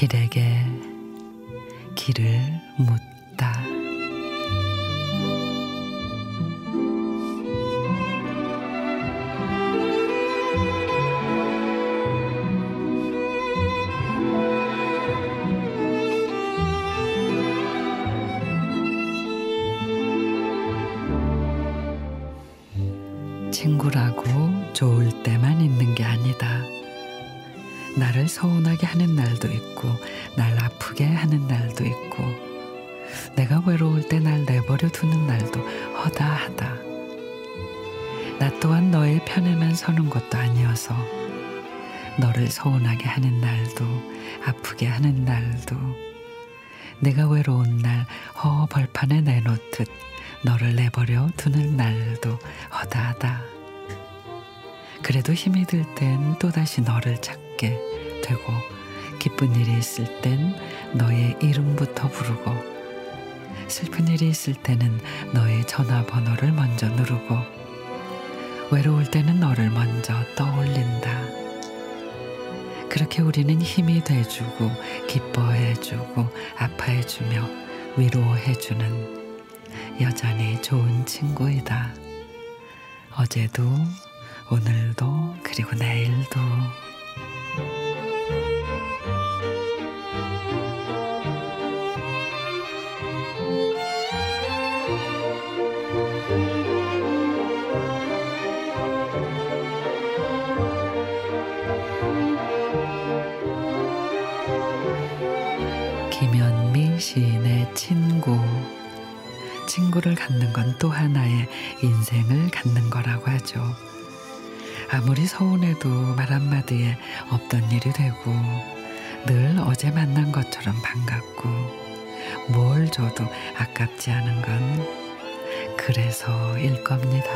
길에게 길을 묻다. 친구라고 좋을 때만 있는 게 아니다. 나를 서운하게 하는 날도 있고, 날 아프게 하는 날도 있고, 내가 외로울 때 날 내버려 두는 날도 허다하다. 나 또한 너의 편에만 서는 것도 아니어서, 너를 서운하게 하는 날도, 아프게 하는 날도, 내가 외로운 날 허 벌판에 내놓듯 너를 내버려 두는 날도 허다하다. 그래도 힘이 들 땐 또다시 너를 찾 게 되고 기쁜 일이 있을 땐 너의 이름부터 부르고 슬픈 일이 있을 때는 너의 전화번호를 먼저 누르고 외로울 때는 너를 먼저 떠올린다. 그렇게 우리는 힘이 돼주고 기뻐해주고 아파해주며 위로해주는 여전히 좋은 친구이다. 어제도 오늘도 그리고 내일도 김현미 시인의 친구 친구를 갖는 건 또 하나의 인생을 갖는 거라고 하죠. 아무리 서운해도 말 한마디에 없던 일이 되고 늘 어제 만난 것처럼 반갑고 뭘 줘도 아깝지 않은 건 그래서일 겁니다.